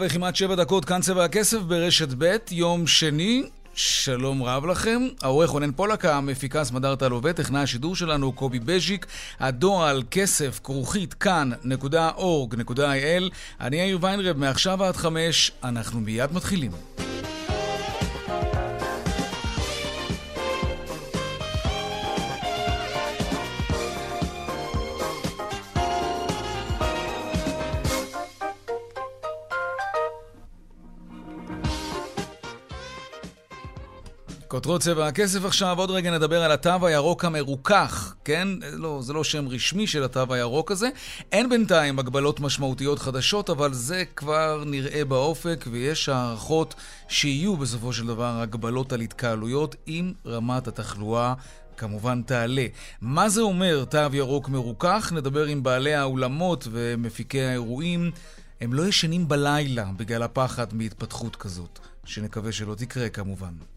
וכמעט שבע דקות, כאן צבע הכסף ברשת ב', יום שני. שלום רב לכם, העורך רונן פולק, המפיקה סמדר טל טכנאי השידור שלנו קובי בז'יק, הדואל כסף כרוכית כאן.org.il אני יאיר ויינרב, מעכשיו עד חמש, אנחנו מיד מתחילים. כותרות צבע הכסף עכשיו, עוד רגע נדבר על התו הירוק המרוכך, כן? לא, זה לא שם רשמי של התו הירוק הזה. אין בינתיים הגבלות משמעותיות חדשות, אבל זה כבר נראה באופק, ויש הערכות שיהיו בסופו של דבר הגבלות על התקהלויות, אם רמת התחלואה כמובן תעלה. מה זה אומר תו ירוק מרוכך? נדבר עם בעלי האולמות ומפיקי האירועים. הם לא ישנים בלילה בגלל הפחד מהתפתחות כזאת, שנקווה שלא תקרה כמובן.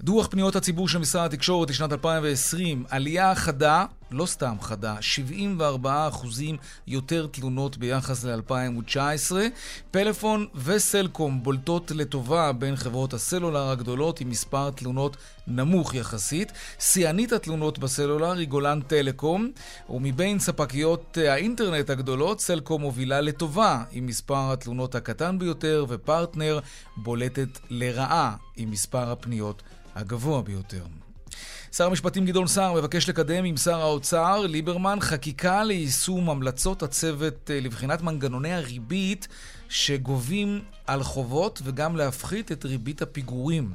דוח פניות הציבור של משרד התקשורת לשנת 2020, עלייה חדה, לא סתם חדה, 74 אחוזים יותר תלונות ביחס ל-2019. פלאפון וסלקום בולטות לטובה בין חברות הסלולר הגדולות עם מספר תלונות נמוך יחסית. שיאנית התלונות בסלולר היא גולן טלקום, ומבין ספקיות האינטרנט הגדולות, סלקום מובילה לטובה עם מספר התלונות הקטן ביותר, ופרטנר בולטת לרעה עם מספר הפניות הגבוה ביותר. שר המשפטים גדעון סער מבקש לקדם עם שר האוצר ליברמן חקיקה ליישום המלצות הצוות אה, לבחינת מנגנוני הריבית שגובים על חובות וגם להפחית את ריבית הפיגורים.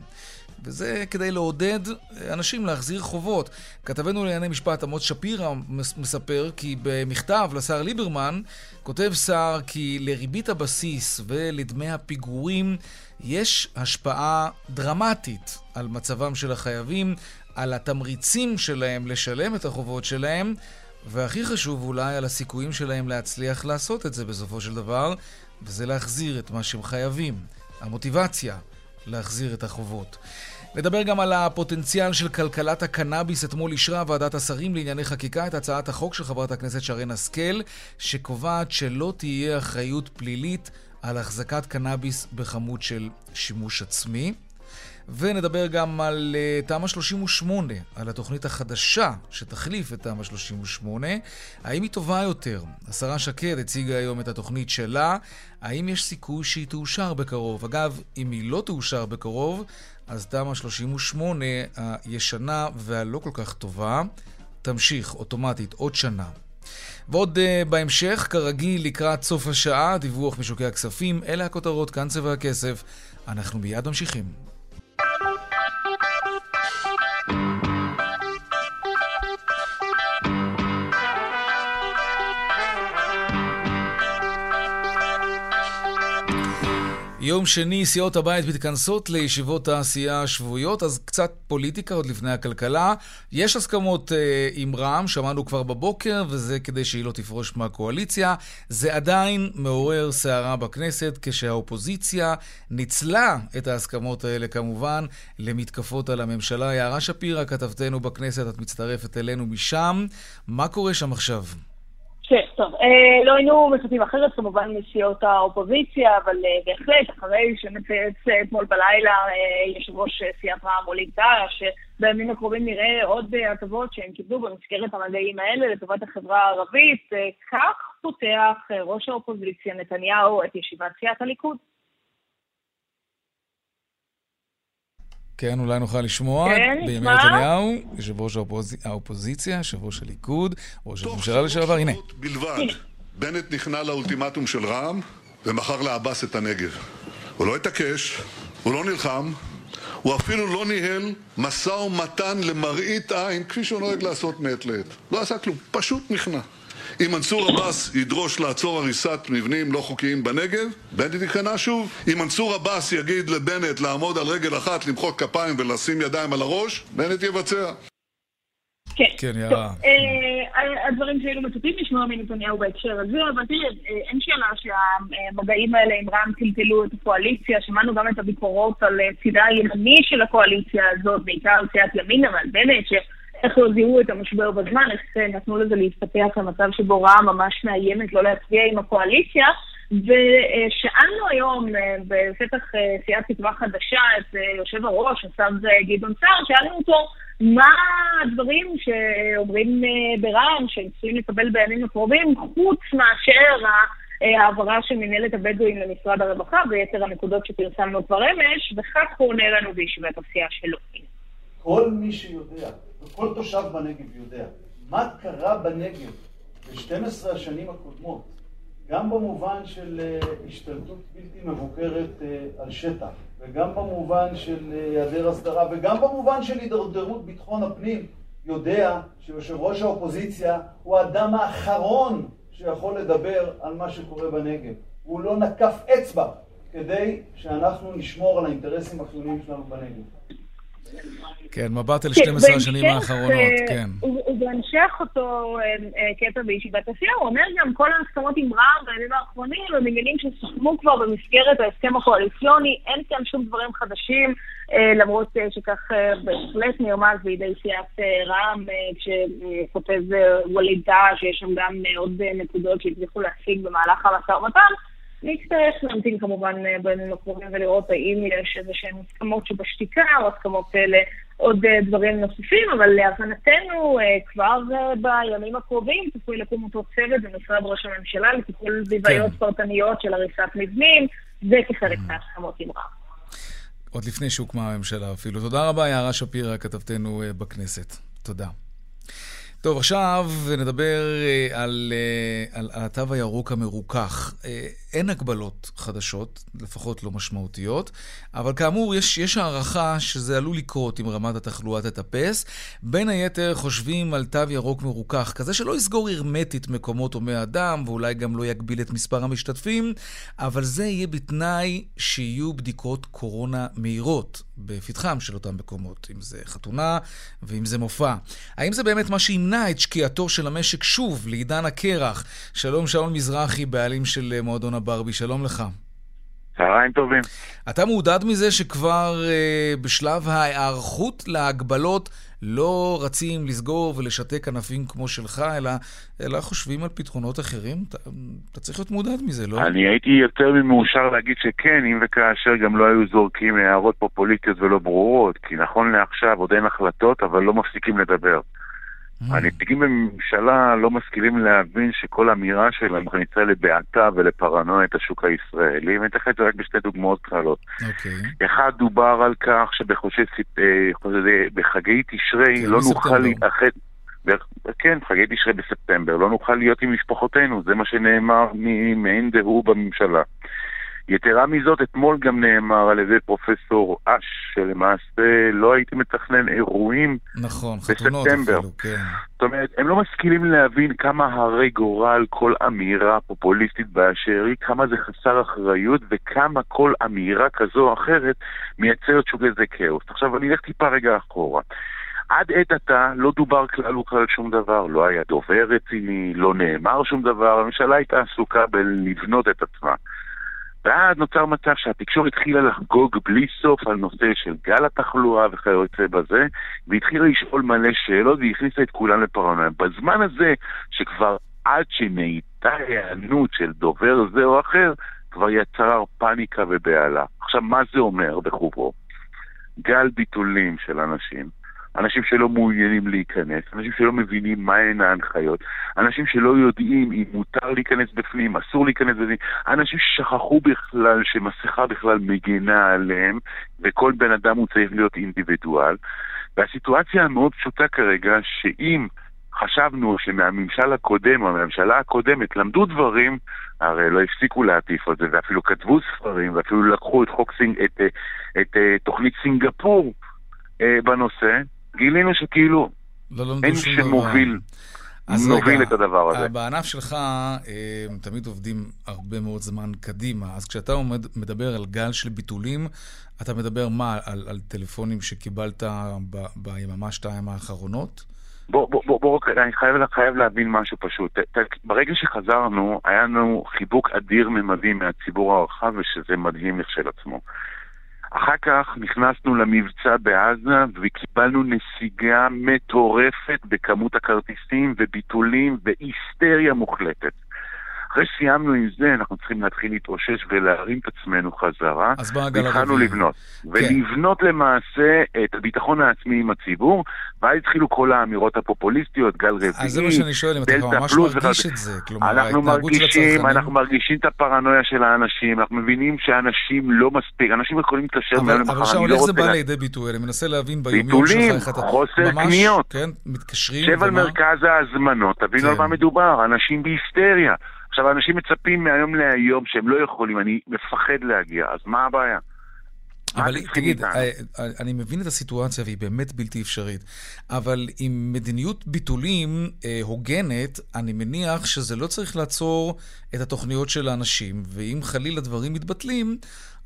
וזה כדי לעודד אה, אנשים להחזיר חובות. כתבנו לענייני משפט עמוס שפירא מספר כי במכתב לשר ליברמן כותב סער כי לריבית הבסיס ולדמי הפיגורים יש השפעה דרמטית על מצבם של החייבים, על התמריצים שלהם לשלם את החובות שלהם, והכי חשוב אולי על הסיכויים שלהם להצליח לעשות את זה בסופו של דבר, וזה להחזיר את מה שהם חייבים, המוטיבציה להחזיר את החובות. נדבר גם על הפוטנציאל של כלכלת הקנאביס. אתמול אישרה ועדת השרים לענייני חקיקה את הצעת החוק של חברת הכנסת שרן השכל, שקובעת שלא תהיה אחריות פלילית על החזקת קנאביס בכמות של שימוש עצמי. ונדבר גם על uh, תמ"א 38, על התוכנית החדשה שתחליף את תמ"א 38. האם היא טובה יותר? השרה שקד הציגה היום את התוכנית שלה. האם יש סיכוי שהיא תאושר בקרוב? אגב, אם היא לא תאושר בקרוב, אז תמ"א 38 הישנה והלא כל כך טובה תמשיך אוטומטית עוד שנה. ועוד uh, בהמשך, כרגיל, לקראת סוף השעה, דיווח משוקי הכספים. אלה הכותרות, כאן צבע הכסף. אנחנו מיד ממשיכים. יום שני, סיעות הבית מתכנסות לישיבות העשייה השבועיות, אז קצת פוליטיקה עוד לפני הכלכלה. יש הסכמות אה, עם רע"מ, שמענו כבר בבוקר, וזה כדי שהיא לא תפרוש מהקואליציה. זה עדיין מעורר סערה בכנסת, כשהאופוזיציה ניצלה את ההסכמות האלה כמובן למתקפות על הממשלה. יערה שפירא, כתבתנו בכנסת, את מצטרפת אלינו משם. מה קורה שם עכשיו? כן, טוב, אה, לא היינו מצפים אחרת כמובן מסיעות האופוזיציה, אבל אה, בהחלט, אחרי שמצייץ אתמול בלילה אה, יושב ראש סיעת רע"מ ווליד טאהא, שבימים הקרובים נראה עוד הטבות שהם קיבלו במסגרת המגעים האלה לטובת החברה הערבית, כך פותח ראש האופוזיציה נתניהו את ישיבת סיעת הליכוד. כן, אולי נוכל לשמוע. כן, נשמע. בימי נתניהו, יושב ראש האופוז... האופוזיציה, יושב ראש הליכוד, ראש הממשלה לשעבר, הנה. בלבד, בנט נכנע לאולטימטום של רע"מ ומכר לעבאס את הנגב. הוא לא התעקש, הוא לא נלחם, הוא אפילו לא ניהל משא ומתן למראית עין, כפי שהוא נוהג לעשות מעת לעת. לא עשה כלום, פשוט נכנע. אם מנסור עבאס ידרוש לעצור הריסת מבנים לא חוקיים בנגב, בנט ייכנע שוב. אם מנסור עבאס יגיד לבנט לעמוד על רגל אחת, למחוא כפיים ולשים ידיים על הראש, בנט יבצע. כן, כן, יערה. אה, הדברים שהיינו מצפים לשמוע מנתניהו בהקשר הזה, אבל תראה, אה, אין שאלה שהמגעים האלה עם רע"מ טלטלו את הקואליציה, שמענו גם את הביקורות על אה, צידה הימני של הקואליציה הזאת, בעיקר סיעת ימינה ועל בנט, איך לא זיהו את המשבר בזמן, איך נתנו לזה להתפתח למצב שבו רע"מ ממש מאיימת לא להצביע עם הקואליציה. ושאלנו היום בפתח סיעת תקווה חדשה את יושב הראש, השר גדעון סער, שאלנו אותו מה הדברים שאומרים אה, ברע"מ שהם צריכים לקבל בימים הקרובים, חוץ מאשר ההעברה של מנהלת הבדואים למשרד הרווחה ויתר הנקודות שפרסמנו כבר אמש, וכך הוא עונה לנו בישיבת הסיעה שלו. כל מי שיודע, וכל תושב בנגב יודע, מה קרה בנגב ב-12 השנים הקודמות, גם במובן של אה, השתלטות בלתי מבוקרת אה, על שטח, וגם במובן של אה, היעדר הסדרה, וגם במובן של הידרדרות ביטחון הפנים, יודע שיושב ראש האופוזיציה הוא האדם האחרון שיכול לדבר על מה שקורה בנגב. הוא לא נקף אצבע כדי שאנחנו נשמור על האינטרסים החיוניים שלנו בנגב. כן, מבט אל 12 כן, השנים האחרונות, אה, כן. ובהמשך אותו אה, אה, קטע בישיבת הסיעה, הוא אומר גם כל ההסכמות עם רע"מ בימים האחרונים הם עניינים שסוכמו כבר במסגרת ההסכם הקואליציוני, אין כאן שום דברים חדשים, למרות שכך בהחלט נרמז בידי סיעת רע"מ, כשכותב ווליד טאה, שיש שם גם עוד נקודות שהצליחו להשיג במהלך המשא ומתן. נצטרך להמתין כמובן אה, בימים הקרובים ולראות האם יש איזה שהן הסכמות שבשתיקה או הסכמות אלה עוד אה, דברים נוספים, אבל להבנתנו אה, כבר בימים הקרובים צפוי לקום אותו צוות במשרד ראש הממשלה לטיפול בבעיות כן. פרטניות של הריסת מבנים, זה כחלק mm. מההסכמות עם רב. עוד לפני שהוקמה הממשלה אפילו. תודה רבה, יערה שפירא, כתבתנו בכנסת. תודה. טוב, עכשיו נדבר על, על, על התו הירוק המרוכך. אין הגבלות חדשות, לפחות לא משמעותיות, אבל כאמור, יש, יש הערכה שזה עלול לקרות אם רמת התחלואה תטפס. בין היתר חושבים על תו ירוק מרוכך, כזה שלא יסגור הרמטית מקומות הומי אדם, ואולי גם לא יגביל את מספר המשתתפים, אבל זה יהיה בתנאי שיהיו בדיקות קורונה מהירות בפתחם של אותם מקומות, אם זה חתונה ואם זה מופע. האם זה באמת מה שימנע את שקיעתו של המשק שוב לעידן הקרח? שלום שאול מזרחי, בעלים של מועדון הברבי, שלום לך. צהריים טובים. אתה מעודד מזה שכבר uh, בשלב ההיערכות להגבלות לא רצים לסגור ולשתק ענפים כמו שלך, אלא, אלא חושבים על פתרונות אחרים? אתה, אתה צריך להיות מעודד מזה, לא? אני הייתי יותר ממאושר להגיד שכן, אם וכאשר גם לא היו זורקים הערות פופוליטיות ולא ברורות, כי נכון לעכשיו עוד אין החלטות, אבל לא מפסיקים לדבר. Mm. הנציגים בממשלה לא משכילים להבין שכל אמירה שלהם מכניסה לבעתה ולפרנויה את השוק הישראלי, ואני אתן לך את זה רק בשתי דוגמאות קלות. אוקיי. אחד, דובר על כך שבחגי תשרי לא נוכל להתאחד... כן, חגי תשרי בספטמבר, לא נוכל להיות עם משפחותינו, זה מה שנאמר ממעין דהוא בממשלה. יתרה מזאת, אתמול גם נאמר על ידי פרופסור אש, שלמעשה לא הייתי מתכנן אירועים נכון, חתונות אפילו, כן. זאת אומרת, הם לא משכילים להבין כמה הרי גורל כל אמירה פופוליסטית באשר היא, כמה זה חסר אחריות וכמה כל אמירה כזו או אחרת מייצרת שוב איזה כאוס. עכשיו אני אלך טיפה רגע אחורה. עד עת עתה לא דובר כלל וכלל שום דבר, לא היה דובר רציני, לא נאמר שום דבר, הממשלה הייתה עסוקה בלבנות את עצמה. ואז נוצר מצב שהתקשורת התחילה לחגוג בלי סוף על נושא של גל התחלואה וכיוצא בזה, והתחילה לשאול מלא שאלות והכניסה את כולם לפרנויה. בזמן הזה, שכבר עד שנהייתה היענות של דובר זה או אחר, כבר יצר פאניקה ובהלה. עכשיו, מה זה אומר בחובו? גל ביטולים של אנשים, אנשים שלא מעוניינים להיכנס, אנשים שלא מבינים מהן ההנחיות, אנשים שלא יודעים אם מותר להיכנס בפנים, אסור להיכנס בפנים, אנשים ששכחו בכלל שמסכה בכלל מגינה עליהם, וכל בן אדם הוא צריך להיות אינדיבידואל. והסיטואציה המאוד פשוטה כרגע, שאם חשבנו שמהממשל הקודם או מהממשלה הקודמת למדו דברים, הרי לא הפסיקו להטיף על זה, ואפילו כתבו ספרים, ואפילו לקחו את חוק סינג, את, את, את, את תוכנית סינגפור אה, בנושא, גילינו שכאילו לא אין. שמוביל אז מוביל רגע, את הדבר הזה. בענף שלך אה, תמיד עובדים הרבה מאוד זמן קדימה, אז כשאתה עומד, מדבר על גל של ביטולים, אתה מדבר מה, על, על טלפונים שקיבלת ב, ביממה שתיים האחרונות? בוא, בוא, בוא, בוא, אני חייב, חייב להבין משהו פשוט. ת, ת, ברגע שחזרנו, היה לנו חיבוק אדיר ממדים מהציבור הרחב, ושזה מדהים לכשלעצמו. אחר כך נכנסנו למבצע בעזה וקיבלנו נסיגה מטורפת בכמות הכרטיסים וביטולים והיסטריה מוחלטת. אחרי שסיימנו עם זה, אנחנו צריכים להתחיל להתאושש ולהרים את עצמנו חזרה. אז בא הגל והתחלנו הרביעי. לבנות. ולבנות למעשה את הביטחון העצמי עם הציבור, ואז התחילו כל האמירות הפופוליסטיות, גל רביעי, אז זה מה שאני שואל, אם אתה ממש מרגיש וכדומה. את זה, כלומר, אנחנו מרגישים. אנחנו מרגישים את הפרנויה של האנשים, אנחנו מבינים שאנשים לא מספיק, אנשים יכולים להתקשר אבל, מהיום אבל למחר, אני לא איך זה רוצה... בא לידי ביטוי? אני מנסה להבין ביומיום שלך איך אתה... חוסר קניות. כן, מתקשרים, שב על? מרכז ההזמנות, תבינו כן. על מה מדובר, אנשים בהיסטריה. עכשיו, אנשים מצפים מהיום להיום שהם לא יכולים, אני מפחד להגיע, אז מה הבעיה? אבל תגיד? אה, אה, אני מבין את הסיטואציה והיא באמת בלתי אפשרית, אבל עם מדיניות ביטולים אה, הוגנת, אני מניח שזה לא צריך לעצור את התוכניות של האנשים, ואם חלילה דברים מתבטלים,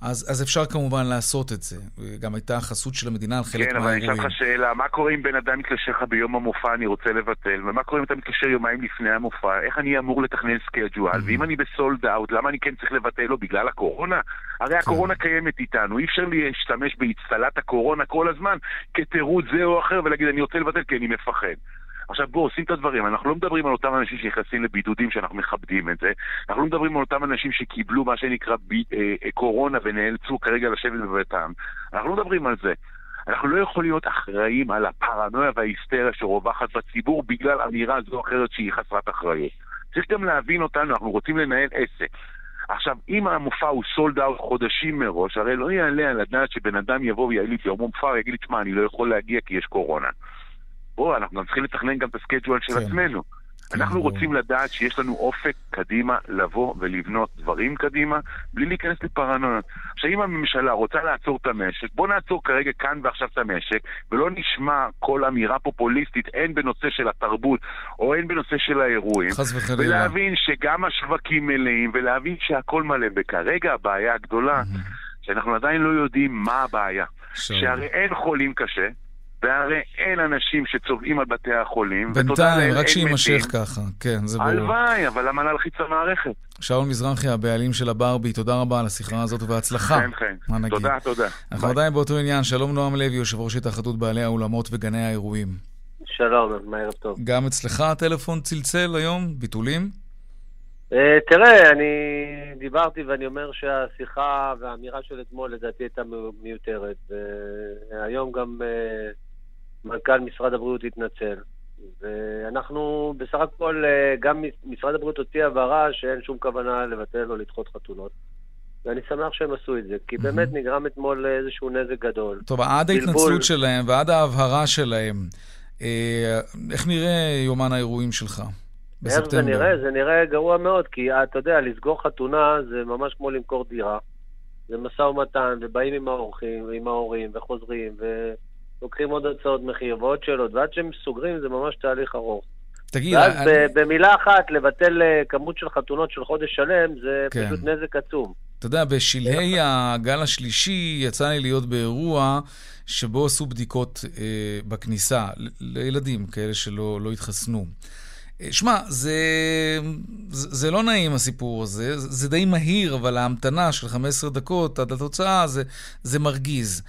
אז, אז אפשר כמובן לעשות את זה. גם הייתה חסות של המדינה על חלק כן, אבל אני אשאל מהאירועים. אותך שאלה, מה קורה אם בן אדם מתקשר לך ביום המופע, אני רוצה לבטל, ומה קורה אם אתה מתקשר יומיים לפני המופע, איך אני אמור לתכנן schedule, אהם. ואם אני ב sold out, למה אני כן צריך לבטל לו? בגלל הקורונה? כן. הרי הקורונה קיימת איתנו, אי אפשר להשתמש באצטלת הקורונה כל הזמן כתירוץ זה או אחר ולהגיד אני רוצה לבטל כי אני מפחד. עכשיו בואו, עושים את הדברים, אנחנו לא מדברים על אותם אנשים שנכנסים לבידודים שאנחנו מכבדים את זה, אנחנו לא מדברים על אותם אנשים שקיבלו מה שנקרא בי, אה, אה, קורונה ונאלצו כרגע לשבת בביתם, אנחנו לא מדברים על זה. אנחנו לא יכולים להיות אחראים על הפרנויה וההיסטריה שרווחת בציבור בגלל אמירה זו או אחרת שהיא חסרת אחריות. צריך גם להבין אותנו, אנחנו רוצים לנהל עסק. עכשיו, אם המופע הוא sold out חודשים מראש, הרי לא יעלה על הדעת שבן אדם יבוא ויגיד לי ביום המופע, ויגיד לי, תשמע, אני לא יכול להגיע כי יש קורונה. בואו, אנחנו גם צריכים לתכנן גם את ה schedule של כן. עצמנו. כן, אנחנו ברור. רוצים לדעת שיש לנו אופק קדימה לבוא ולבנות דברים קדימה, בלי להיכנס לפרנויה. עכשיו, אם הממשלה רוצה לעצור את המשק, בוא נעצור כרגע כאן ועכשיו את המשק, ולא נשמע כל אמירה פופוליסטית, הן בנושא של התרבות, או הן בנושא של האירועים. חס וחלילה. ולהבין שגם השווקים מלאים, ולהבין שהכל מלא. וכרגע הבעיה הגדולה, שאנחנו עדיין לא יודעים מה הבעיה. שהרי אין חולים קשה, והרי אין אנשים שצובעים על בתי החולים. בינתיים, רק שיימשך. ככה. כן, זה ברור. הלוואי, אבל למה להלחיץ את המערכת? שאול מזרחי, הבעלים של הברבי, תודה רבה על השיחה הזאת ובהצלחה. מה נגיד? תודה, תודה. אנחנו. עדיין באותו עניין. שלום נועם לוי, יושב ראש התאחדות בעלי האולמות וגני האירועים. שלום, ערב טוב. גם אצלך הטלפון צלצל היום? ביטולים? אה, תראה, אני דיברתי ואני אומר שהשיחה והאמירה של אתמול לדעתי הייתה מיו- מיותרת. והיום גם אה, מנכ"ל משרד הבריאות התנצל. ואנחנו בסך הכל, אה, גם משרד הבריאות הוציא הבהרה שאין שום כוונה לבטל או לדחות חתונות. ואני שמח שהם עשו את זה, כי באמת נגרם אתמול איזשהו נזק גדול. טוב, עד בלבול. ההתנצלות שלהם ועד ההבהרה שלהם, אה, איך נראה יומן האירועים שלך איך בספטמבר? זה נראה? זה נראה גרוע מאוד, כי אתה יודע, לסגור חתונה זה ממש כמו למכור דירה. זה משא ומתן, ובאים עם האורחים, עם ההורים, וחוזרים, ולוקחים עוד הצעות מחיר ועוד שאלות, ועד שהם סוגרים זה ממש תהליך ארוך. תגיד, ואז אני- במילה אחת, לבטל אה, כמות של חתונות של חודש שלם, זה כן. פשוט נזק עצום. אתה יודע, בשלהי הגל השלישי יצא לי להיות באירוע שבו עשו בדיקות אה, בכניסה לילדים, כאלה שלא לא התחסנו. אה, שמע, זה, זה, זה לא נעים הסיפור הזה, זה, זה די מהיר, אבל ההמתנה של 15 דקות עד התוצאה זה, זה מרגיז.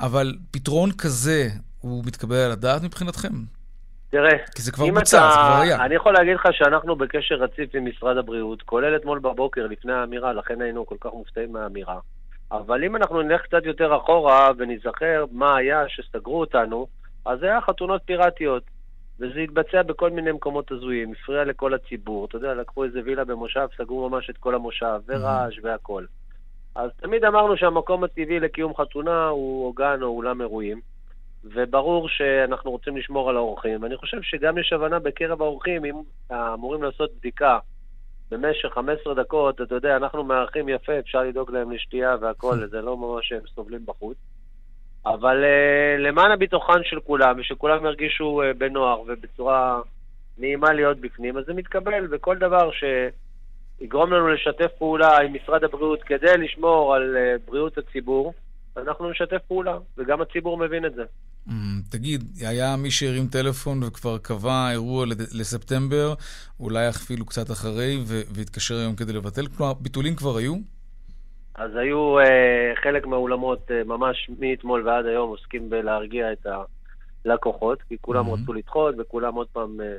אבל פתרון כזה, הוא מתקבל על הדעת מבחינתכם? תראה, כי זה כבר בוצע, אתה... זה כבר היה. אני יכול להגיד לך שאנחנו בקשר רציף עם משרד הבריאות, כולל אתמול בבוקר לפני האמירה, לכן היינו כל כך מופתעים מהאמירה. אבל אם אנחנו נלך קצת יותר אחורה וניזכר מה היה שסגרו אותנו, אז זה היה חתונות פיראטיות. וזה התבצע בכל מיני מקומות הזויים, הפריע לכל הציבור. אתה יודע, לקחו איזה וילה במושב, סגרו ממש את כל המושב, ורעש והכל. אז תמיד אמרנו שהמקום הטבעי לקיום חתונה הוא גן או אולם אירועים. וברור שאנחנו רוצים לשמור על האורחים. ואני חושב שגם יש הבנה בקרב האורחים, אם אמורים לעשות בדיקה במשך 15 דקות, אתה יודע, אנחנו מארחים יפה, אפשר לדאוג להם לשתייה והכול, זה לא ממש שהם סובלים בחוץ. אבל uh, למען הביטחון של כולם, ושכולם ירגישו uh, בנוער ובצורה נעימה להיות בפנים, אז זה מתקבל, וכל דבר שיגרום לנו לשתף פעולה עם משרד הבריאות כדי לשמור על uh, בריאות הציבור, אנחנו נשתף פעולה, וגם הציבור מבין את זה. Mm, תגיד, היה מי שהרים טלפון וכבר קבע אירוע לספטמבר, אולי אפילו קצת אחרי, והתקשר היום כדי לבטל? כלומר, ביטולים כבר היו? אז היו אה, חלק מהאולמות אה, ממש מאתמול ועד היום עוסקים בלהרגיע את הלקוחות, כי כולם mm-hmm. רצו לדחות וכולם עוד פעם אה,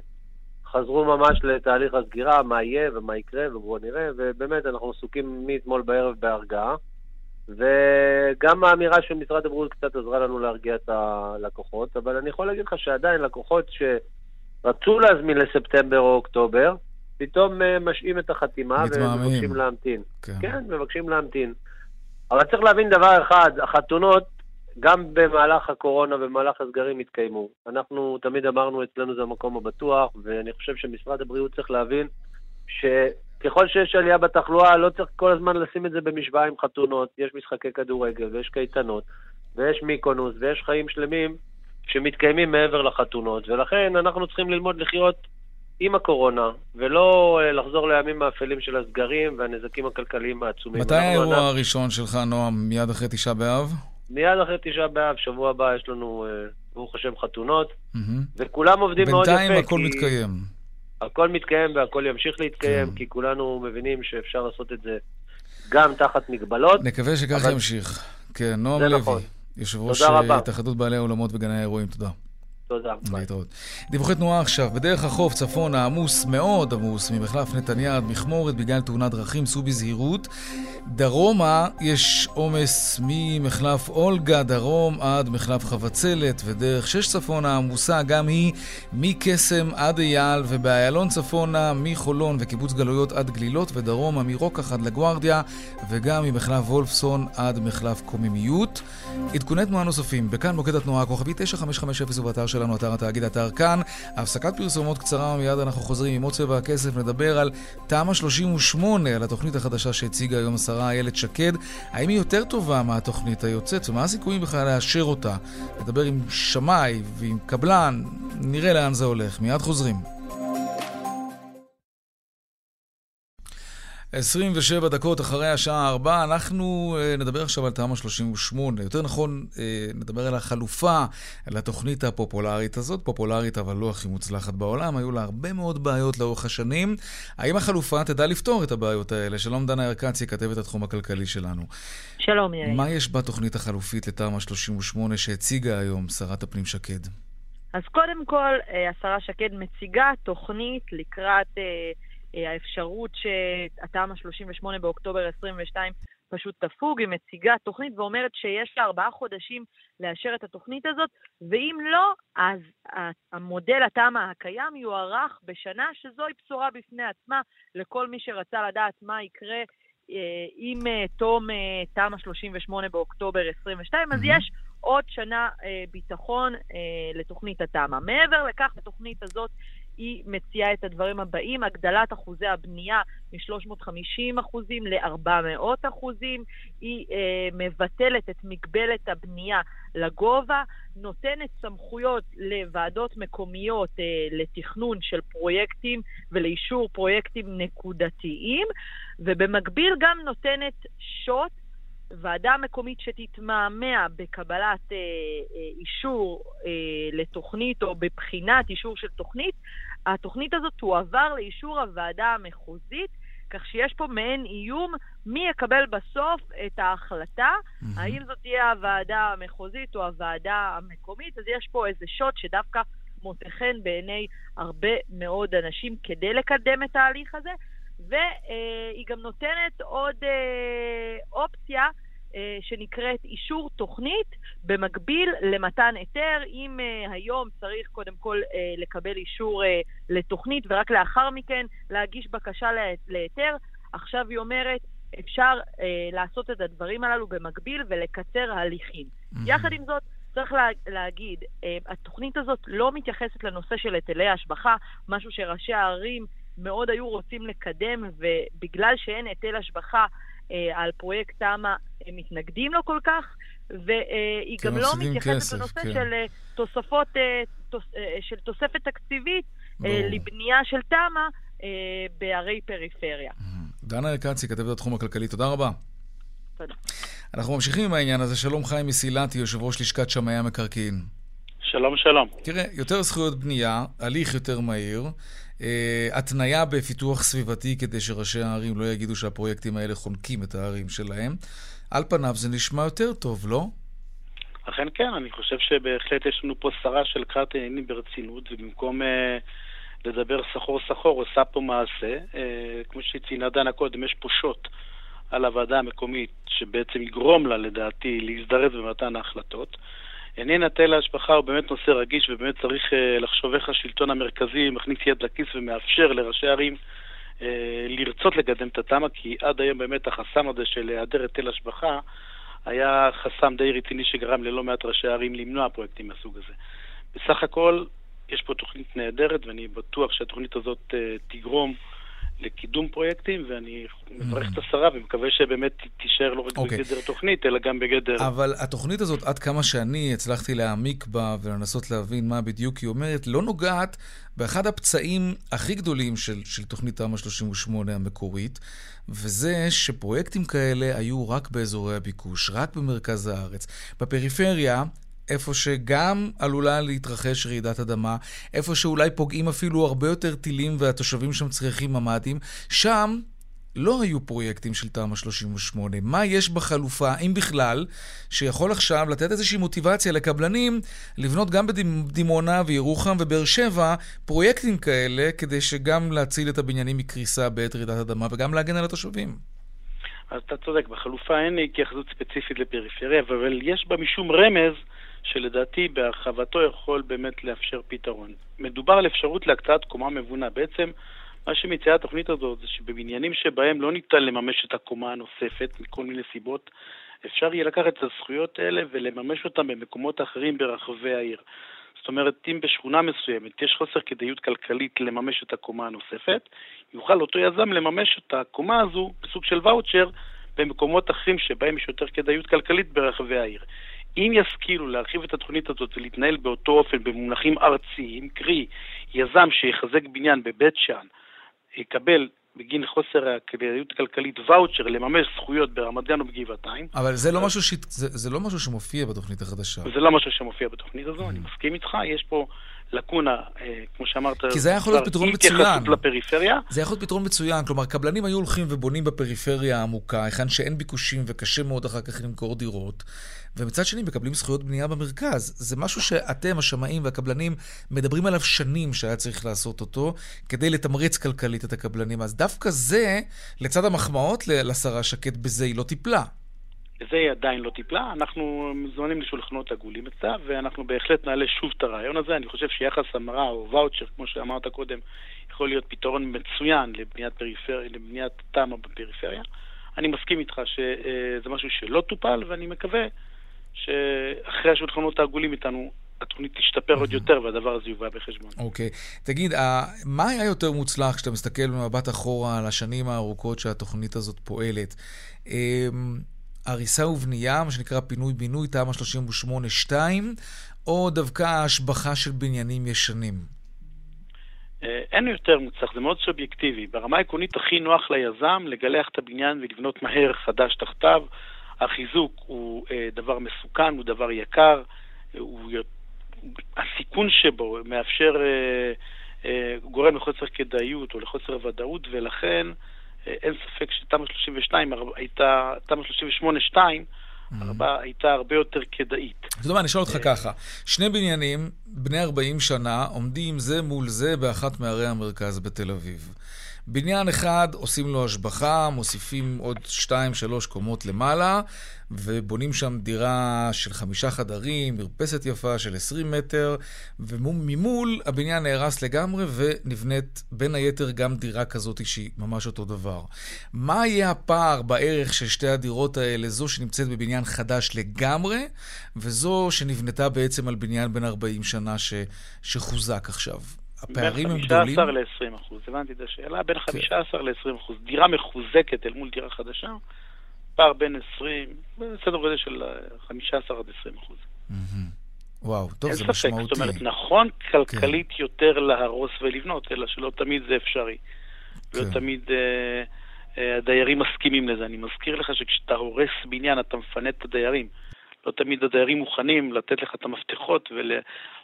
חזרו ממש לתהליך הסגירה, מה יהיה ומה יקרה ובואו נראה, ובאמת אנחנו עסוקים מאתמול בערב בהרגעה. וגם האמירה של משרד הבריאות קצת עזרה לנו להרגיע את הלקוחות, אבל אני יכול להגיד לך שעדיין לקוחות שרצו להזמין לספטמבר או אוקטובר, פתאום אה, משעים את החתימה ומבקשים להמתין. כן. כן, מבקשים להמתין. אבל צריך להבין דבר אחד, החתונות, גם במהלך הקורונה ובמהלך הסגרים התקיימו. אנחנו תמיד אמרנו, אצלנו זה המקום הבטוח, ואני חושב שמשרד הבריאות צריך להבין שככל שיש עלייה בתחלואה, לא צריך כל הזמן לשים את זה במשוואה עם חתונות. יש משחקי כדורגל ויש קייטנות, ויש מיקונוס ויש חיים שלמים שמתקיימים מעבר לחתונות, ולכן אנחנו צריכים ללמוד לחיות עם הקורונה, ולא אה, לחזור לימים האפלים של הסגרים והנזקים הכלכליים העצומים. מתי האירוע אנחנו... הראשון שלך, נועם? מיד אחרי תשעה באב? מיד אחרי תשעה באב, שבוע הבא יש לנו, אה, ברוך השם, חתונות. וכולם עובדים מאוד יפה. בינתיים הכל כי... מתקיים. הכל מתקיים והכל ימשיך להתקיים, כן. כי כולנו מבינים שאפשר לעשות את זה גם תחת מגבלות. נקווה שככה אבל... ימשיך. כן, נועם לוי, נכון. יושב ראש אה, התאחדות בעלי האולמות וגני האירועים, תודה. תודה. להתראות. דיווחי תנועה עכשיו. בדרך החוף צפון העמוס, מאוד עמוס, ממחלף נתניה עד מכמורת בגלל תאונת דרכים, סעו בזהירות. דרומה יש עומס ממחלף אולגה דרום עד מחלף חבצלת, ודרך שש צפונה עמוסה גם היא מקסם עד אייל, ובאיילון צפונה מחולון וקיבוץ גלויות עד גלילות, ודרומה מרוקח עד לגוארדיה, וגם ממחלף וולפסון עד מחלף קוממיות. עדכוני תנועה נוספים, בכאן מוקד התנועה, כוכבי 9550 ובאתר שלנו, אתר התאגיד, אתר כאן. הפסקת פרסומות קצרה, ומיד אנחנו חוזרים עם עוד צבע הכסף, נדבר על תמ"א 38, על התוכנית החדשה שהציגה היום השרה איילת שקד. האם היא יותר טובה מהתוכנית היוצאת, ומה הסיכויים בכלל לאשר אותה? נדבר עם שמאי ועם קבלן, נראה לאן זה הולך. מיד חוזרים. 27 דקות אחרי השעה 4, אנחנו uh, נדבר עכשיו על תמ"א 38. יותר נכון, uh, נדבר על החלופה לתוכנית הפופולרית הזאת, פופולרית אבל לא הכי מוצלחת בעולם. היו לה הרבה מאוד בעיות לאורך השנים. האם החלופה תדע לפתור את הבעיות האלה? שלום דנה ירקצי, כתבת התחום הכלכלי שלנו. שלום, יאיר. מה יש בתוכנית החלופית לתמ"א 38 שהציגה היום שרת הפנים שקד? אז קודם כל, אה, השרה שקד מציגה תוכנית לקראת... אה, האפשרות שהתמ"א 38 באוקטובר 22 פשוט תפוג, היא מציגה תוכנית ואומרת שיש לה ארבעה חודשים לאשר את התוכנית הזאת, ואם לא, אז המודל התמ"א הקיים יוארך בשנה, שזוהי בשורה בפני עצמה לכל מי שרצה לדעת מה יקרה אה, עם אה, תום תמ"א 38 באוקטובר 22, אז יש עוד שנה ביטחון לתוכנית התמ"א. מעבר לכך, התוכנית הזאת היא מציעה את הדברים הבאים, הגדלת אחוזי הבנייה מ-350 אחוזים ל-400 אחוזים, היא אה, מבטלת את מגבלת הבנייה לגובה, נותנת סמכויות לוועדות מקומיות אה, לתכנון של פרויקטים ולאישור פרויקטים נקודתיים, ובמקביל גם נותנת שוט ועדה מקומית שתתמהמה בקבלת אה, אה, אישור אה, לתוכנית או בבחינת אישור של תוכנית, התוכנית הזאת תועבר לאישור הוועדה המחוזית, כך שיש פה מעין איום מי יקבל בסוף את ההחלטה, mm-hmm. האם זאת תהיה הוועדה המחוזית או הוועדה המקומית, אז יש פה איזה שוט שדווקא מוצא חן בעיני הרבה מאוד אנשים כדי לקדם את ההליך הזה, והיא גם נותנת עוד אה, אופציה אה, שנקראת אישור תוכנית במקביל למתן היתר. אם uh, היום צריך קודם כל לקבל אישור לתוכנית ורק לאחר מכן להגיש בקשה להיתר, עכשיו היא אומרת, אפשר לעשות את הדברים הללו במקביל ולקצר הליכים. Mm-hmm. יחד עם זאת, צריך לה, להגיד, אה, התוכנית הזאת לא מתייחסת לנושא של היטלי השבחה, משהו שראשי הערים מאוד היו רוצים לקדם, ובגלל שאין היטל השבחה אה, על פרויקט תמ"א, הם מתנגדים לו כל כך, והיא גם לא מתייחסת כסף, לנושא כן. של תוספות, תוס, של תוספת תקציבית ברור. לבנייה של תמ"א בערי פריפריה. דנה ארקצי, כתבת התחום הכלכלי, תודה רבה. תודה. אנחנו ממשיכים עם העניין הזה. שלום חיים מסילתי, יושב ראש לשכת שמאי המקרקעין. שלום, שלום. תראה, יותר זכויות בנייה, הליך יותר מהיר, אה, התניה בפיתוח סביבתי כדי שראשי הערים לא יגידו שהפרויקטים האלה חונקים את הערים שלהם. על פניו זה נשמע יותר טוב, לא? אכן כן, אני חושב שבהחלט יש לנו פה שרה שלקחה עניינים ברצינות, ובמקום אה, לדבר סחור סחור עושה פה מעשה. אה, כמו שציינה דנה קודם, יש פה שוט. על הוועדה המקומית, שבעצם יגרום לה, לדעתי, להזדרז במתן ההחלטות. עניין היטל ההשבחה הוא באמת נושא רגיש, ובאמת צריך uh, לחשוב איך השלטון המרכזי מכניס יד לכיס ומאפשר לראשי ערים uh, לרצות לקדם את התמ"א, כי עד היום באמת החסם הזה של היעדר היטל השבחה היה חסם די רציני שגרם ללא מעט ראשי ערים למנוע פרויקטים מהסוג הזה. בסך הכל, יש פה תוכנית נהדרת, ואני בטוח שהתוכנית הזאת uh, תגרום לקידום פרויקטים, ואני מברך את השרה ומקווה שבאמת תישאר לא רק okay. אוקיי. בגדר תוכנית, אלא גם בגדר... אבל התוכנית הזאת, עד כמה שאני הצלחתי להעמיק בה ולנסות להבין מה בדיוק היא אומרת, לא נוגעת באחד הפצעים הכי גדולים של, של תוכנית תמ"א 38 המקורית, וזה שפרויקטים כאלה היו רק באזורי הביקוש, רק במרכז הארץ. בפריפריה, איפה שגם עלולה להתרחש רעידת אדמה, איפה שאולי פוגעים אפילו הרבה יותר טילים והתושבים שם צריכים ממ"דים, שם לא היו פרויקטים של תמ"א 38. מה יש בחלופה, אם בכלל, שיכול עכשיו לתת איזושהי מוטיבציה לקבלנים לבנות גם בדימונה וירוחם ובאר שבע פרויקטים כאלה, כדי שגם להציל את הבניינים מקריסה בעת רעידת אדמה וגם להגן על התושבים? אז אתה צודק, בחלופה אין התייחסות ספציפית לפריפריה, אבל יש בה משום רמז שלדעתי בהרחבתו יכול באמת לאפשר פתרון. מדובר על אפשרות להקצאת קומה מבונה. בעצם מה שמציעה התוכנית הזאת זה שבבניינים שבהם לא ניתן לממש את הקומה הנוספת מכל מיני סיבות, אפשר יהיה לקחת את הזכויות האלה ולממש אותן במקומות אחרים ברחבי העיר. זאת אומרת, אם בשכונה מסוימת יש חוסר כדאיות כלכלית לממש את הקומה הנוספת, יוכל אותו יזם לממש את הקומה הזו בסוג של ואוצ'ר במקומות אחרים שבהם יש יותר כדאיות כלכלית ברחבי העיר. אם ישכילו להרחיב את התוכנית הזאת ולהתנהל באותו אופן במונחים ארציים, קרי יזם שיחזק בניין בבית שאן, יקבל בגין חוסר הכדאיות הכלכלית ואוצ'ר לממש זכויות ברמת גן ובגבעתיים. אבל זה לא, משהו ש... זה, זה לא משהו שמופיע בתוכנית החדשה. זה לא משהו שמופיע בתוכנית הזו, אני מסכים איתך, יש פה לקונה, אה, כמו שאמרת, כי זה היה יכול להיות פתרון מצוין. לפריפריה. זה יכול להיות פתרון מצוין, כלומר, קבלנים היו הולכים ובונים בפריפריה העמוקה, היכן שאין ביקושים וקשה מאוד אחר כך למכור דירות, ומצד שני מקבלים זכויות בנייה במרכז. זה משהו שאתם, השמאים והקבלנים, מדברים עליו שנים שהיה צריך לעשות אותו, כדי לתמרץ כלכלית את הקבלנים. אז דווקא זה, לצד המחמאות לשרה שקד, בזה היא לא טיפלה. בזה היא עדיין לא טיפלה. אנחנו מזומנים לשולחנות עגולים אצלה, ואנחנו בהחלט נעלה שוב את הרעיון הזה. אני חושב שיחס המרה או ואוצ'ר, כמו שאמרת קודם, יכול להיות פתרון מצוין לבניית, פריפר... לבניית תמ"א בפריפריה. אני מסכים איתך שזה משהו שלא טופל, ואני מקווה שאחרי השולחנות העגולים איתנו, התוכנית תשתפר עוד יותר והדבר הזה יובא בחשבון. אוקיי. Okay. תגיד, מה היה יותר מוצלח כשאתה מסתכל במבט אחורה על השנים הארוכות שהתוכנית הזאת פועלת? הריסה ובנייה, מה שנקרא פינוי-בינוי, תמ"א 38-2, או דווקא השבחה של בניינים ישנים? אה, אין יותר מוצלח, זה מאוד סובייקטיבי. ברמה העקרונית הכי נוח ליזם לגלח את הבניין ולבנות מהר חדש תחתיו. החיזוק הוא אה, דבר מסוכן, הוא דבר יקר, הוא, הסיכון שבו מאפשר, אה, גורם לחוסר כדאיות או לחוסר ודאות, ולכן אין ספק שתמ"א 32 הייתה, תמ"א 38-2, mm-hmm. הייתה הרבה יותר כדאית. זאת אומרת, אני אשאל אותך ככה, שני בניינים בני 40 שנה עומדים זה מול זה באחת מערי המרכז בתל אביב. בניין אחד עושים לו השבחה, מוסיפים עוד שתיים, שלוש קומות למעלה, ובונים שם דירה של חמישה חדרים, מרפסת יפה של 20 מטר, וממול הבניין נהרס לגמרי, ונבנית בין היתר גם דירה כזאת שהיא ממש אותו דבר. מה יהיה הפער בערך של שתי הדירות האלה, זו שנמצאת בבניין חדש לגמרי, וזו שנבנתה בעצם על בניין בן 40 שנה ש... שחוזק עכשיו? הפערים הם גדולים? בין 15 ל-20 אחוז, הבנתי את השאלה, בין 15 כן. ל-20 אחוז. דירה מחוזקת אל מול דירה חדשה, פער בין 20, סדר גודל של 15 עד 20 אחוז. וואו, טוב, זה משמעותי. אין ספק, זאת אומרת, נכון כלכלית כן. יותר להרוס ולבנות, אלא שלא תמיד זה אפשרי. לא כן. לא תמיד אה, אה, הדיירים מסכימים לזה. אני מזכיר לך שכשאתה הורס בניין, אתה מפנה את הדיירים. לא תמיד הדיירים מוכנים לתת לך את המפתחות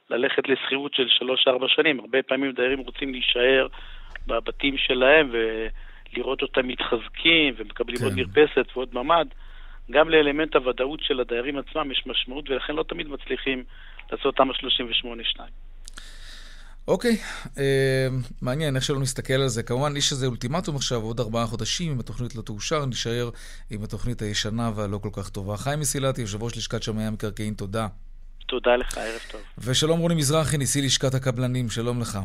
וללכת לשכירות של 3-4 שנים. הרבה פעמים דיירים רוצים להישאר בבתים שלהם ולראות אותם מתחזקים ומקבלים כן. עוד מרפסת ועוד ממ"ד. גם לאלמנט הוודאות של הדיירים עצמם יש משמעות, ולכן לא תמיד מצליחים לעשות תמ"א 38-2. אוקיי, אה, מעניין איך שלא נסתכל על זה. כמובן, יש איזה אולטימטום עכשיו, עוד ארבעה חודשים, אם התוכנית לא תאושר, נשאר עם התוכנית הישנה והלא כל כך טובה. חיים מסילתי, יושב ראש לשכת שמאי המקרקעין, תודה. תודה לך, ערב טוב. ושלום רוני מזרחי, נשיא לשכת הקבלנים, שלום לך.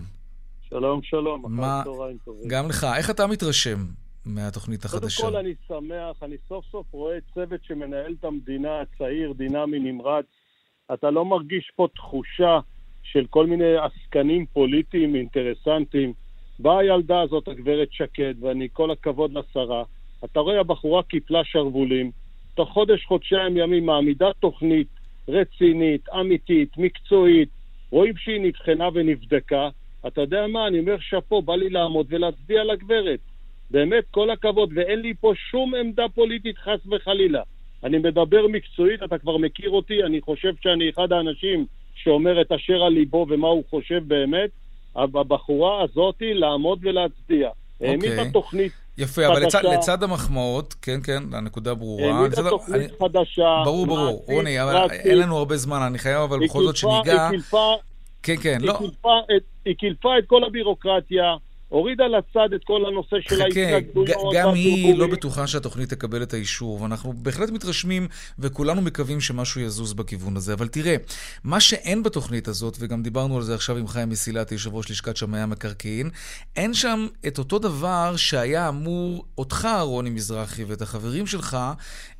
שלום, שלום, אחר צהריים טובים. גם לך, איך אתה מתרשם מהתוכנית החדשה? קודם כל אני שמח, אני סוף סוף רואה צוות שמנהל את המדינה, צעיר, דינמי, נמרץ. אתה לא מרגיש פה תחושה של כל מיני עסקנים פוליטיים אינטרסנטים. באה הילדה הזאת, הגברת שקד, ואני כל הכבוד לשרה. אתה רואה, הבחורה קיפלה שרוולים, תוך חודש, חודשיים ימים מעמידה תוכנית רצינית, אמיתית, מקצועית, רואים שהיא נבחנה ונבדקה. אתה יודע מה, אני אומר שאפו, בא לי לעמוד ולהצביע לגברת. באמת, כל הכבוד, ואין לי פה שום עמדה פוליטית חס וחלילה. אני מדבר מקצועית, אתה כבר מכיר אותי, אני חושב שאני אחד האנשים שאומר את אשר על ליבו ומה הוא חושב באמת, הבחורה הזאתי לעמוד ולהצדיע. Okay. העמידה אוקיי. תוכנית יפה. אבל לצד, לצד המחמאות, כן, כן, הנקודה ברורה. העמידה. תוכנית אני... חדשה. ברור, ברור. רוני, אבל. אין לנו הרבה זמן, אני חייב אבל בכל זאת שניגע... היא קילפה... כן, כן, לא... היא קילפה את כל הבירוקרטיה. הורידה לצד את כל הנושא של ההתנגדויות. גם היא לא בטוחה שהתוכנית תקבל את האישור, ואנחנו בהחלט מתרשמים וכולנו מקווים שמשהו יזוז בכיוון הזה. אבל תראה, מה שאין בתוכנית הזאת, וגם דיברנו על זה עכשיו עם חיים מסילת, יושב ראש לשכת שמאי המקרקעין, אין שם את אותו דבר שהיה אמור אותך, רוני מזרחי, ואת החברים שלך,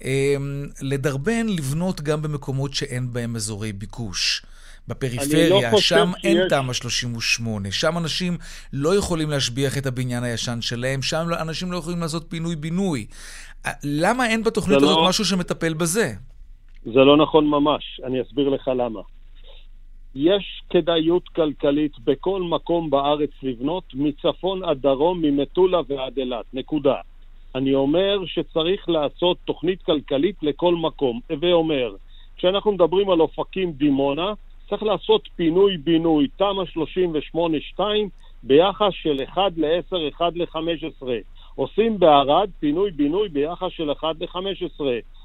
אה, לדרבן לבנות גם במקומות שאין בהם אזורי ביקוש. בפריפריה, לא שם אין שיש... תמ"א 38, שם אנשים לא יכולים להשביח את הבניין הישן שלהם, שם לא- אנשים לא יכולים לעשות פינוי-בינוי. למה אין בתוכנית הזאת לא... משהו שמטפל בזה? זה לא נכון ממש, אני אסביר לך למה. יש כדאיות כלכלית בכל מקום בארץ לבנות, מצפון עד דרום, ממטולה ועד אילת, נקודה. אני אומר שצריך לעשות תוכנית כלכלית לכל מקום. הווה אומר, כשאנחנו מדברים על אופקים דימונה, צריך לעשות פינוי-בינוי, תמ"א 38-2, ביחס של 1 ל-10, 1 ל-15. עושים בערד פינוי-בינוי ביחס של 1 ל-15.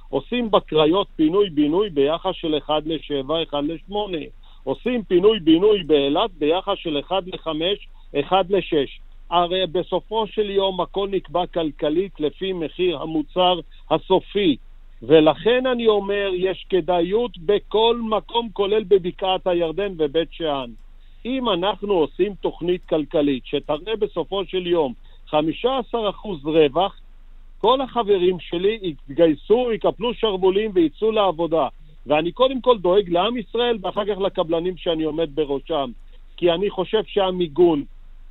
עושים בקריות פינוי-בינוי ביחס של 1 ל-7, 1 ל-8. עושים פינוי-בינוי באילת ביחס של 1 ל-5, 1 ל-6. הרי בסופו של יום הכל נקבע כלכלית לפי מחיר המוצר הסופי. ולכן אני אומר, יש כדאיות בכל מקום, כולל בבקעת הירדן ובית שאן. אם אנחנו עושים תוכנית כלכלית שתראה בסופו של יום 15% רווח, כל החברים שלי יתגייסו, יקפלו שרוולים ויצאו לעבודה. ואני קודם כל דואג לעם ישראל ואחר כך לקבלנים שאני עומד בראשם. כי אני חושב שהמיגון,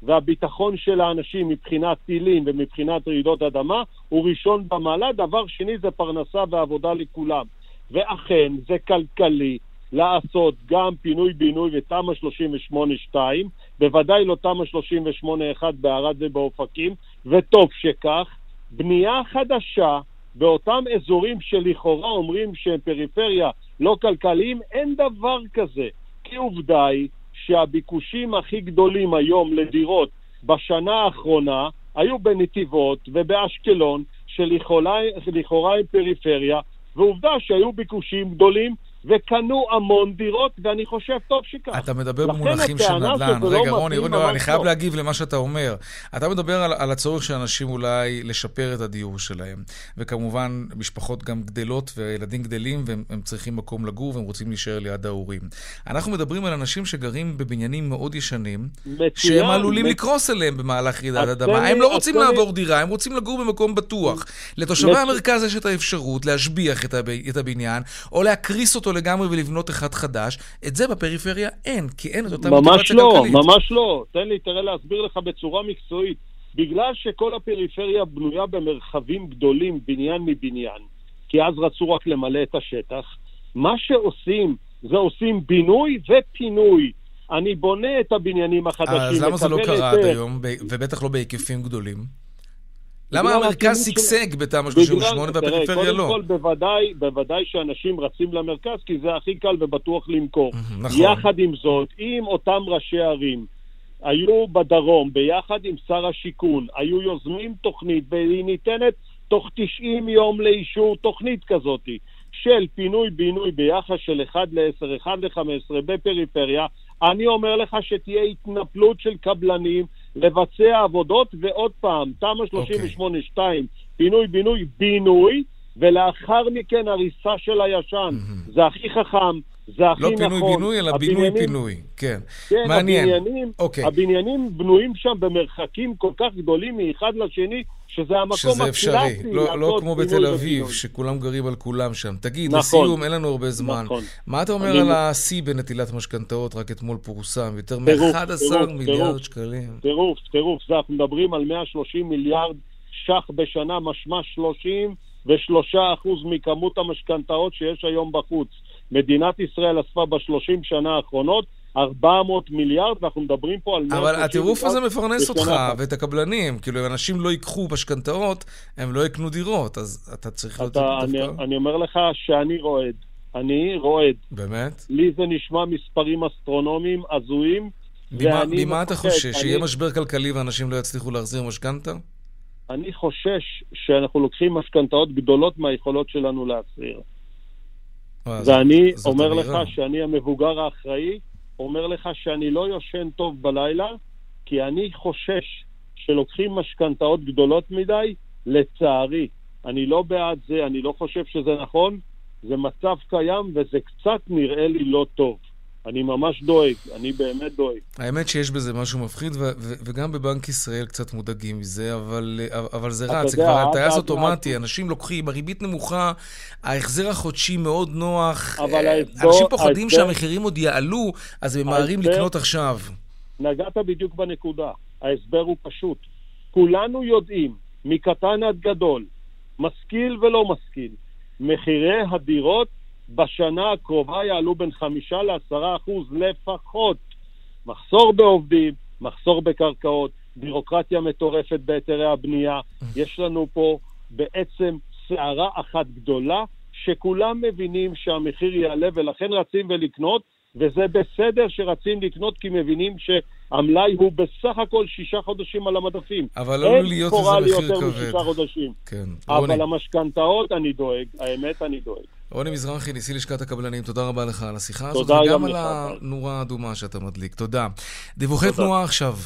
והביטחון של האנשים מבחינת טילים ומבחינת רעידות אדמה הוא ראשון במעלה. דבר שני זה פרנסה ועבודה לכולם. ואכן, זה כלכלי לעשות גם פינוי-בינוי ותמ"א 38-2, בוודאי לא תמ"א 38-1 בערד ובאופקים, וטוב שכך. בנייה חדשה באותם אזורים שלכאורה אומרים שהם פריפריה לא כלכליים, אין דבר כזה. כי עובדה היא שהביקושים הכי גדולים היום לדירות בשנה האחרונה היו בנתיבות ובאשקלון, שלכאורה הם פריפריה, ועובדה שהיו ביקושים גדולים, וקנו המון דירות, ואני חושב טוב שכך. אתה מדבר במונחים של נדל"ן. לא רגע, רוני, רוני, לא, אני חייב לא. להגיב למה שאתה אומר. אתה מדבר על, על הצורך של אנשים אולי לשפר את הדיור שלהם. וכמובן, משפחות גם גדלות וילדים גדלים, והם צריכים מקום לגור, והם רוצים להישאר ליד ההורים. אנחנו מדברים על אנשים שגרים בבניינים מאוד ישנים, מצוין, שהם עלולים מצ... לקרוס אליהם במהלך רעידת אדמה. הם לא רוצים לעבור דירה, הם רוצים לגור במקום בטוח. לתושבי. המרכז יש את האפשרות להשביח. את הבניין, או להקריס אותו לגמרי ולבנות אחד חדש. את זה בפריפריה אין, כי אין את אותה מוטיבציה לא, כלכלית. ממש לא, ממש לא. תן לי, תראה להסביר לך בצורה מקצועית. בגלל שכל הפריפריה בנויה במרחבים גדולים, בניין מבניין, כי אז רצו רק למלא את השטח, מה שעושים זה עושים בינוי ופינוי. אני בונה את הבניינים החדשים. אז למה זה לא קרה עד היום, ובטח לא בהיקפים גדולים? למה המרכז שגשג בתמ"א 38 והפריפריה לא? קודם כל, בוודאי, בוודאי שאנשים רצים למרכז, כי זה הכי קל ובטוח למכור. נכון. יחד עם זאת, אם אותם ראשי ערים היו בדרום, ביחד עם שר השיכון, היו יוזמים תוכנית, והיא ניתנת תוך 90 יום לאישור תוכנית כזאת, של פינוי-בינוי ביחס של 1 ל-10, 1 ל-15 בפריפריה, אני אומר לך שתהיה התנפלות של קבלנים לבצע עבודות, ועוד פעם, תמ"א 38-2, אוקיי. פינוי-בינוי, בינוי, ולאחר מכן הריסה של הישן. Mm-hmm. זה הכי חכם, זה הכי לא נכון. לא פינוי-בינוי, אלא בינוי-פינוי, כן. כן, מעניין. הבניינים, אוקיי. הבניינים בנויים שם במרחקים כל כך גדולים מאחד לשני, שזה המקום הקלאסי לעשות פינוי לא, לא כמו בתל אביב, שכולם גרים על כולם שם. תגיד, נכון, לסיום, אין לנו הרבה זמן. נכון. מה אתה אומר אני... על השיא בנטילת משכנתאות? רק אתמול פורסם, יותר מ-11 מיליארד טירוף, שקלים. טירוף, טירוף. זה אנחנו מדברים על 130 מיליארד ש"ח בשנה, משמע 33 אחוז מכמות המשכנתאות שיש היום בחוץ. מדינת ישראל אספה בשלושים שנה האחרונות 400 מיליארד, ואנחנו מדברים פה על... אבל הטירוף הזה מפרנס אותך ואת הקבלנים. כאילו, אם אנשים לא ייקחו משכנתאות, הם לא יקנו דירות, אז אתה צריך דווקא... אני, אני אומר לך שאני רועד. אני רועד. באמת? לי זה נשמע מספרים אסטרונומיים, הזויים, ממה אתה חושש? אני... שיהיה משבר כלכלי ואנשים לא יצליחו להחזיר משכנתה? אני חושש שאנחנו לוקחים משכנתאות גדולות מהיכולות שלנו להחזיר. ואני אומר לך שאני המבוגר האחראי, אומר לך שאני לא יושן טוב בלילה, כי אני חושש שלוקחים משכנתאות גדולות מדי, לצערי. אני לא בעד זה, אני לא חושב שזה נכון, זה מצב קיים וזה קצת נראה לי לא טוב. אני ממש דואג, אני באמת דואג. האמת שיש בזה משהו מפחיד, ו- ו- וגם בבנק ישראל קצת מודאגים מזה, אבל, אבל זה רץ, זה כבר טייס אוטומטי, אנשים לוקחים, הריבית נמוכה, ההחזר החודשי מאוד נוח, אבל ההסבר, אנשים פוחדים שהמחירים עוד יעלו, אז הם ממהרים לקנות עכשיו. נגעת בדיוק בנקודה, ההסבר הוא פשוט. כולנו יודעים, מקטן עד גדול, משכיל ולא משכיל, מחירי הדירות בשנה הקרובה יעלו בין חמישה לעשרה אחוז לפחות. מחסור בעובדים, מחסור בקרקעות, בירוקרטיה מטורפת בהיתרי הבנייה. יש לנו פה בעצם סערה אחת גדולה, שכולם מבינים שהמחיר יעלה ולכן רצים ולקנות, וזה בסדר שרצים לקנות כי מבינים שהמלאי הוא בסך הכל שישה חודשים על המדפים. אבל לא להיות איזה מחיר כבד. אין משישה חודשים. כן. אבל רוני. המשכנתאות אני דואג, האמת אני דואג. רוני מזרחי, נשיא לשכת הקבלנים, תודה רבה לך על השיחה הזאת, וגם על הנורה האדומה שאתה מדליק. תודה. דיווחי תנועה עכשיו.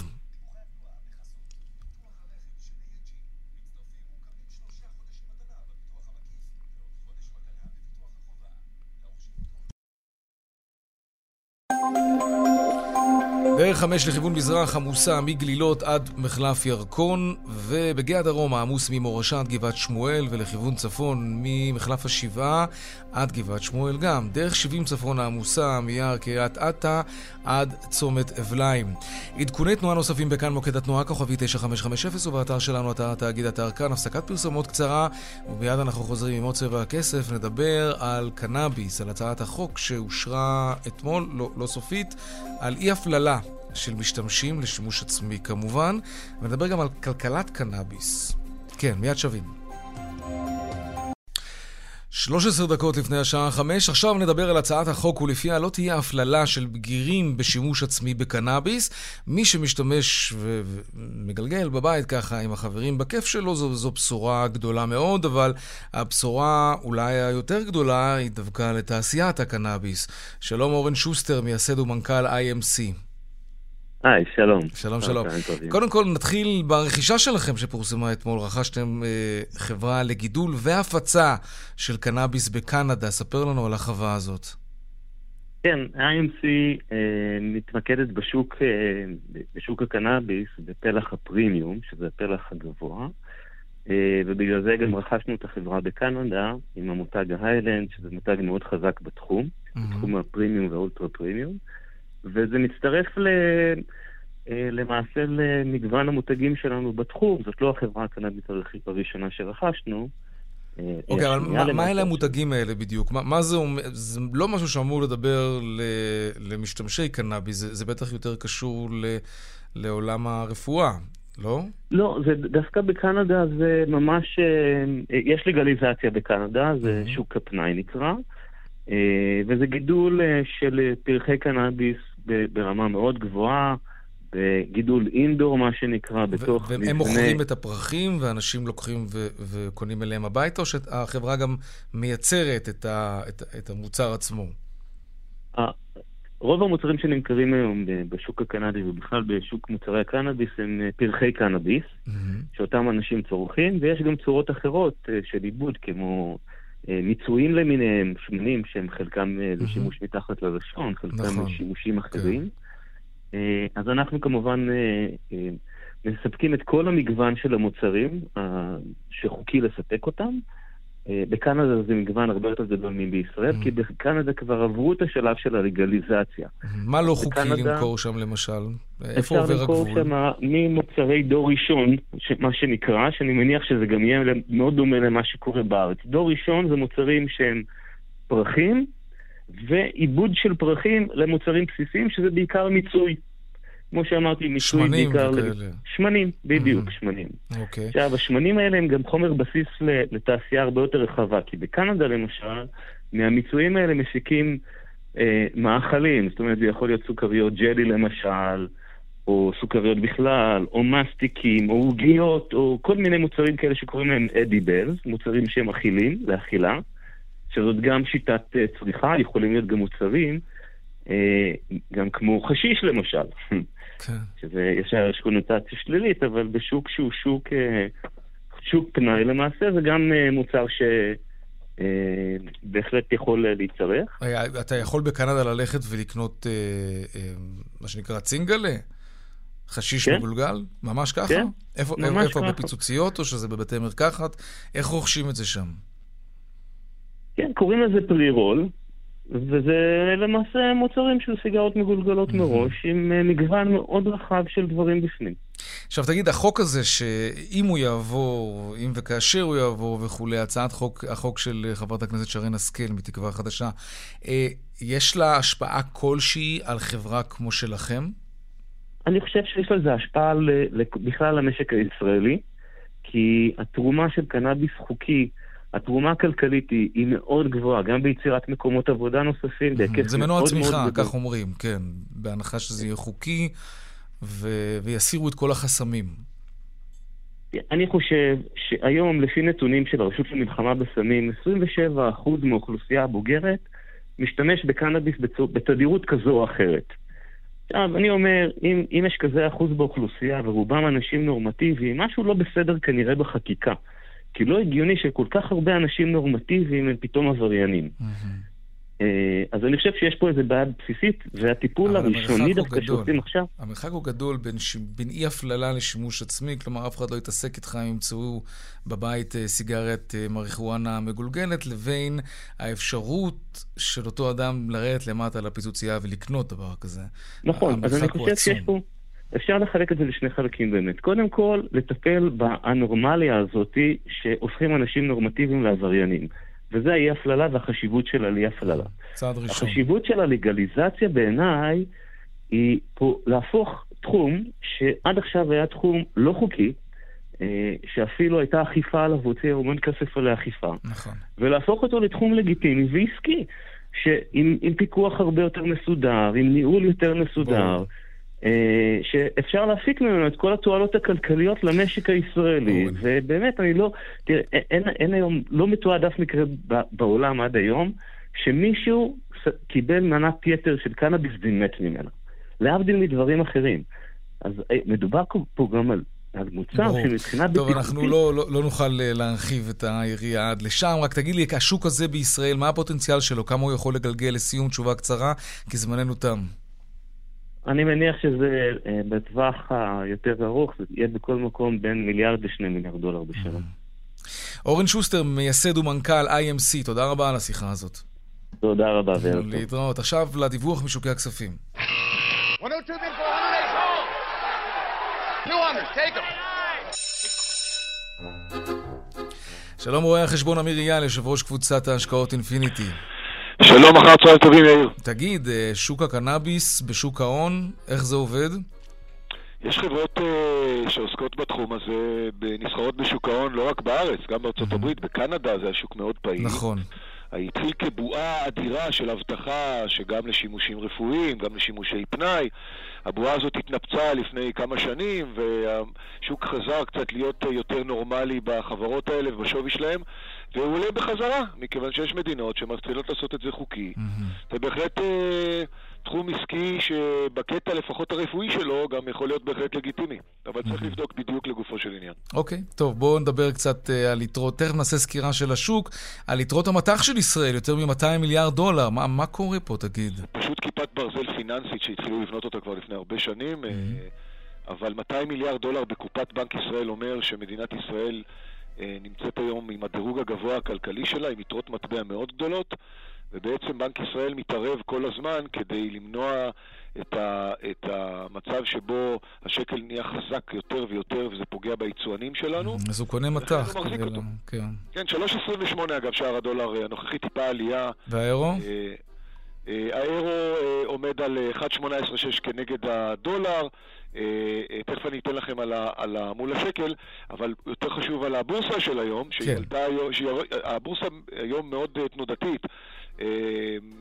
דרך חמש לכיוון מזרח עמוסה מגלילות עד מחלף ירקון, ובגיא הדרום העמוס ממורשה עד גבעת שמואל, ולכיוון צפון ממחלף השבעה עד גבעת שמואל גם. דרך 70 צפון העמוסה מיער קריית אתא עד צומת אבליים. עדכוני תנועה נוספים בכאן מוקד התנועה כוכבי 9550 ובאתר שלנו אתר תאגיד אתר כאן. הפסקת פרסומות קצרה, ומיד אנחנו חוזרים עם עוד צבע הכסף. נדבר על קנאביס, על הצעת החוק שאושרה אתמול, לא, לא סופית, על אי הפללה של משתמשים לשימוש עצמי כמובן, ונדבר גם על כלכלת קנאביס. כן, מיד שווים. 13 דקות לפני השעה 5, עכשיו נדבר על הצעת החוק ולפיה לא תהיה הפללה של בגירים בשימוש עצמי בקנאביס. מי שמשתמש ומגלגל בבית ככה עם החברים בכיף שלו, זו, זו בשורה גדולה מאוד, אבל הבשורה אולי היותר גדולה היא דווקא לתעשיית הקנאביס. שלום אורן שוסטר, מייסד ומנכ"ל IMC. היי, שלום. שלום, שלום. קודם כל נתחיל ברכישה שלכם שפורסמה אתמול. רכשתם אה, חברה לגידול והפצה של קנאביס בקנדה. ספר לנו על החווה הזאת. כן, IMC אה, מתמקדת בשוק, אה, בשוק הקנאביס בפלח הפרימיום, שזה הפלח הגבוה, אה, ובגלל זה גם רכשנו את החברה בקנדה עם המותג ההיילנד, שזה מותג מאוד חזק בתחום, mm-hmm. בתחום הפרימיום והאולטרה פרימיום. וזה מצטרף ל... אה, למעשה למגוון המותגים שלנו בתחום. זאת לא החברה הקנדית הראשונה שרכשנו. אה, אוקיי, אבל מה, מה אלה המותגים האלה בדיוק? מה, מה זה אומר? זה לא משהו שאמור לדבר ל, למשתמשי קנאביס, זה, זה בטח יותר קשור ל, לעולם הרפואה, לא? לא, זה דווקא בקנדה זה ממש, אה, יש לגליזציה בקנדה, זה mm-hmm. שוק הפנאי נקרא, וזה גידול של פרחי קנאביס ברמה מאוד גבוהה, בגידול אינדור, מה שנקרא, בתוך מבנה... והם מוכרים את הפרחים, ואנשים לוקחים ו- וקונים אליהם הביתה, או שהחברה גם מייצרת את, ה- את, את המוצר עצמו? רוב המוצרים שנמכרים היום בשוק הקנדי ובכלל בשוק מוצרי הקנאביס הם אה, פרחי קנאביס, mm-hmm. שאותם אנשים צורכים, ויש גם צורות אחרות אה, של עיבוד, כמו אה, מיצויים למיניהם, שמנים שהם חלקם mm-hmm. לשימוש מתחת ללשון, חלקם נכון. לשימושים אחרים. Okay. כן. אז אנחנו כמובן מספקים את כל המגוון של המוצרים שחוקי לספק אותם. אה, בקנדה זה מגוון הרבה יותר גדול מבישראל, mm. כי בקנדה כבר עברו את השלב של הלגליזציה. מה לא חוקי בקנדה, למכור שם למשל? איפה עובר הגבול? אפשר למכור שם ממוצרי דור ראשון, מה שנקרא, שאני מניח שזה גם יהיה מאוד דומה למה שקורה בארץ. דור ראשון זה מוצרים שהם פרחים, ועיבוד של פרחים למוצרים בסיסיים, שזה בעיקר מיצוי. כמו שאמרתי, מיצוי בעיקר... שמנים וכאלה. שמנים, בדיוק, mm-hmm. שמנים. אוקיי. עכשיו, השמנים האלה הם גם חומר בסיס לתעשייה הרבה יותר רחבה, כי בקנדה למשל, מהמיצויים האלה מסיקים אה, מאכלים, זאת אומרת, זה יכול להיות סוכריות ג'לי למשל, או סוכריות בכלל, או מסטיקים, או עוגיות, או כל מיני מוצרים כאלה שקוראים להם אדיבלס, מוצרים שהם אכילים, לאכילה, שזאת גם שיטת אה, צריכה, יכולים להיות גם מוצרים. אה, גם כמו חשיש למשל. כן. שזה ישר יש קונוטציה שלילית, אבל בשוק שהוא שוק, אה, שוק פנאי למעשה, זה גם אה, מוצר ש... בהחלט יכול להצטרך. אתה יכול בקנדה ללכת ולקנות מה שנקרא צינגלה? חשיש כן? מגולגל? ממש ככה? כן, איפה, ממש איפה ככה. בפיצוציות או שזה בבתי מרקחת? איך רוכשים את זה שם? כן, קוראים לזה פרי-רול, וזה למעשה מוצרים של סיגרות מגולגלות מראש, עם אה, מגוון מאוד רחב של דברים בפנים. עכשיו תגיד, החוק הזה, שאם הוא יעבור, אם וכאשר הוא יעבור וכולי, הצעת חוק, החוק של חברת הכנסת שרן השכל מתקווה חדשה, אה, יש לה השפעה כלשהי על חברה כמו שלכם? אני חושב שיש לזה השפעה בכלל למשק הישראלי, כי התרומה של קנאביס חוקי התרומה הכלכלית היא, היא מאוד גבוהה, גם ביצירת מקומות עבודה נוספים, בהיקף מאוד מאוד גדול. זה מנוע צמיחה, כך אומרים, כן, בהנחה שזה יהיה חוקי ו- ויסירו את כל החסמים. אני חושב שהיום, לפי נתונים של הרשות למלחמה בסמים, 27% מהאוכלוסייה הבוגרת משתמש בקנאביס בתדירות כזו או אחרת. עכשיו, אני אומר, אם, אם יש כזה אחוז באוכלוסייה ורובם אנשים נורמטיביים, משהו לא בסדר כנראה בחקיקה. כי לא הגיוני שכל כך הרבה אנשים נורמטיביים הם פתאום עבריינים. אה, אז אני חושב שיש פה איזו בעיה בסיסית, והטיפול הראשוני דווקא שעושים עכשיו... המרחק הוא גדול בין, ש... בין אי הפללה לשימוש עצמי, כלומר אף אחד לא יתעסק איתך אם ימצאו בבית אה, סיגרת אה, מריחואנה מגולגלת, לבין האפשרות של אותו אדם לרדת למטה לפיצוצייה ולקנות דבר כזה. נכון, אז אני חושב שיש פה... אפשר לחלק את זה לשני חלקים באמת. קודם כל, לטפל באנורמליה הזאתי שהופכים אנשים נורמטיביים לעבריינים. וזה האי הפללה והחשיבות של האי הפללה. צעד ראשון. החשיבות של הלגליזציה בעיניי היא פה להפוך תחום שעד עכשיו היה תחום לא חוקי, אה, שאפילו הייתה אכיפה עליו, הוציא המון כסף על האכיפה. נכון. ולהפוך אותו לתחום לגיטימי ועסקי, שעם פיקוח הרבה יותר מסודר, עם ניהול יותר מסודר. בוא. אה, שאפשר להפיק ממנו את כל התועלות הכלכליות למשק הישראלי. ובאמת, אני לא... תראה, אין, אין היום, לא מתועד אף מקרה בעולם עד היום, שמישהו קיבל מנת יתר של קנאביס ומת ממנה. להבדיל מדברים אחרים. אז אה, מדובר פה גם על על מוצר שמבחינה בטיחותית... טוב, אנחנו לא, לא, לא נוכל אה, להרחיב את היריעה עד לשם. רק תגיד לי, השוק הזה בישראל, מה הפוטנציאל שלו? כמה הוא יכול לגלגל לסיום תשובה קצרה? כי זמננו תם. אני מניח שזה אה, בטווח היותר ארוך, זה יהיה בכל מקום בין מיליארד לשני מיליארד דולר בשנה. אורן שוסטר, מייסד ומנכ"ל IMC, תודה רבה על השיחה הזאת. תודה רבה, וערב טוב. להתראות. עכשיו לדיווח משוקי הכספים. שלום רואה החשבון אמיר אייל, יושב ראש קבוצת ההשקעות אינפיניטי. שלום, אחר צהריים טובים, יאיר. תגיד, אה, שוק הקנאביס בשוק ההון, איך זה עובד? יש חברות uh, שעוסקות בתחום הזה, נסחרות בשוק ההון לא רק בארץ, גם בארצות הברית, בקנדה זה השוק מאוד פעיל. נכון. התחיל כבועה אדירה של אבטחה, שגם לשימושים רפואיים, גם לשימושי פנאי. הבועה הזאת התנפצה לפני כמה שנים, והשוק חזר קצת להיות יותר נורמלי בחברות האלה ובשווי שלהם. והוא עולה בחזרה, מכיוון שיש מדינות שמתחילות לעשות את זה חוקי. Mm-hmm. זה בהחלט אה, תחום עסקי שבקטע לפחות הרפואי שלו גם יכול להיות בהחלט לגיטימי. אבל צריך. לבדוק בדיוק לגופו של עניין. אוקיי, okay, טוב, בואו נדבר קצת אה, על יתרות, תכף נעשה סקירה של השוק, על יתרות המטח של ישראל, יותר מ-200 מיליארד דולר. מה, מה קורה פה, תגיד? פשוט כיפת ברזל פיננסית שהתחילו לבנות אותה כבר לפני הרבה שנים. Mm-hmm. אבל 200 מיליארד דולר בקופת בנק ישראל אומר שמדינת ישראל אה, נמצאת היום עם הדירוג הגבוה הכלכלי שלה, עם יתרות מטבע מאוד גדולות, ובעצם בנק ישראל מתערב כל הזמן כדי למנוע את, ה, את המצב שבו השקל נהיה חזק יותר ויותר וזה פוגע ביצואנים שלנו. אז הוא קונה מטח. כן, כן 3.28 אגב שער הדולר אה, הנוכחי, טיפה עלייה. והאירו? אה, האירו עומד על 1.18.6 כנגד הדולר. אה, אה, תכף אני אתן לכם על, ה, על ה, מול השקל, אבל יותר חשוב על הבורסה של היום, שהיא כן. היום, שהיא, הבורסה היום מאוד אה, תנודתית,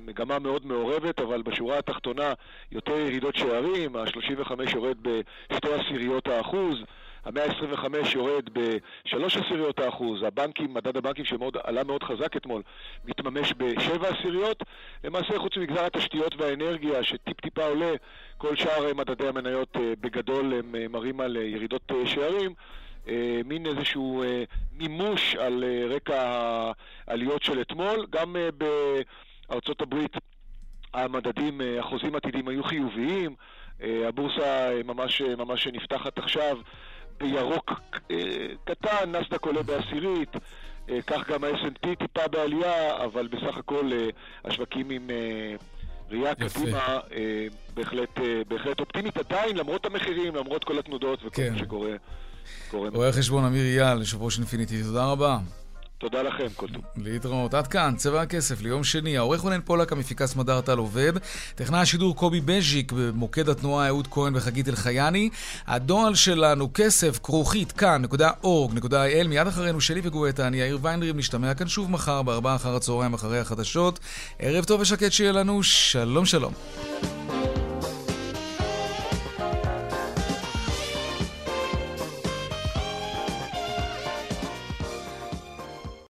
מגמה מאוד מעורבת, אבל בשורה התחתונה יותר ירידות שערים, ה-35 יורד בשתי עשיריות האחוז. המאה ה-25 יורד בשלוש עשיריות האחוז, הבנקים, מדד הבנקים שעלה מאוד חזק אתמול, מתממש בשבע עשיריות. למעשה, חוץ ממגזר התשתיות והאנרגיה, שטיפ-טיפה עולה, כל שאר מדדי המניות אה, בגדול הם אה, מראים על אה, ירידות שערים. מין איזשהו מימוש על רקע העליות של אתמול. גם בארצות הברית המדדים, החוזים עתידים היו חיוביים. הבורסה ממש, ממש נפתחת עכשיו בירוק קטן, נסדק עולה בעשירית, כך גם ה-S&P טיפה בעלייה, אבל בסך הכל השווקים עם ראייה קדימה בהחלט, בהחלט אופטימית עדיין, למרות המחירים, למרות כל התנודות וכל כן. מה שקורה. רואה חשבון אמיר אייל, יושב ראש אינפיניטי, תודה רבה. תודה לכם, כל טוב. להתראות. עד כאן, צבע הכסף ליום שני. העורך רונן פולק, המפיקה סמדר טל עובד. טכנאי השידור קובי בז'יק, במוקד התנועה אהוד כהן וחגית אלחייני. הדואל שלנו, כסף, כרוכית, כאן.org.il. מיד אחרינו שלי וגואטה, אני יאיר ויינרים, נשתמע כאן שוב מחר בארבעה אחר הצהריים אחרי החדשות. ערב טוב ושקט שיהיה לנו, שלום שלום.